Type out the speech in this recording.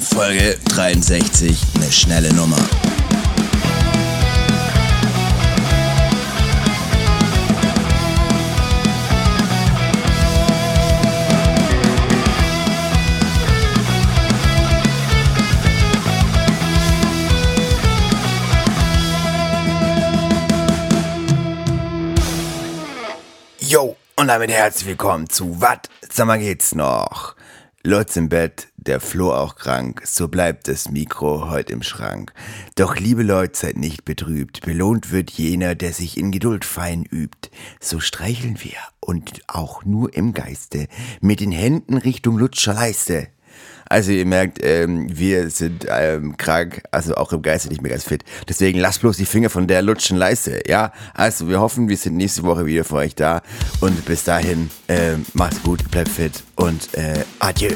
Folge 63, eine schnelle Nummer. Yo, und damit herzlich willkommen zu Wat? Sag mal geht's noch? Lutz im Bett, der Flo auch krank, so bleibt das Mikro heute im Schrank. Doch liebe Leute, seid nicht betrübt, belohnt wird jener, der sich in Geduld fein übt. So streicheln wir, und auch nur im Geiste, mit den Händen Richtung Lutscher Leiste. Also ihr merkt, ähm, wir sind ähm, krank, also auch im Geiste nicht mehr ganz fit. Deswegen lasst bloß die Finger von der lutschen Leiste, ja? Also wir hoffen, wir sind nächste Woche wieder für euch da. Und bis dahin, ähm, macht's gut, bleibt fit und äh, adieu.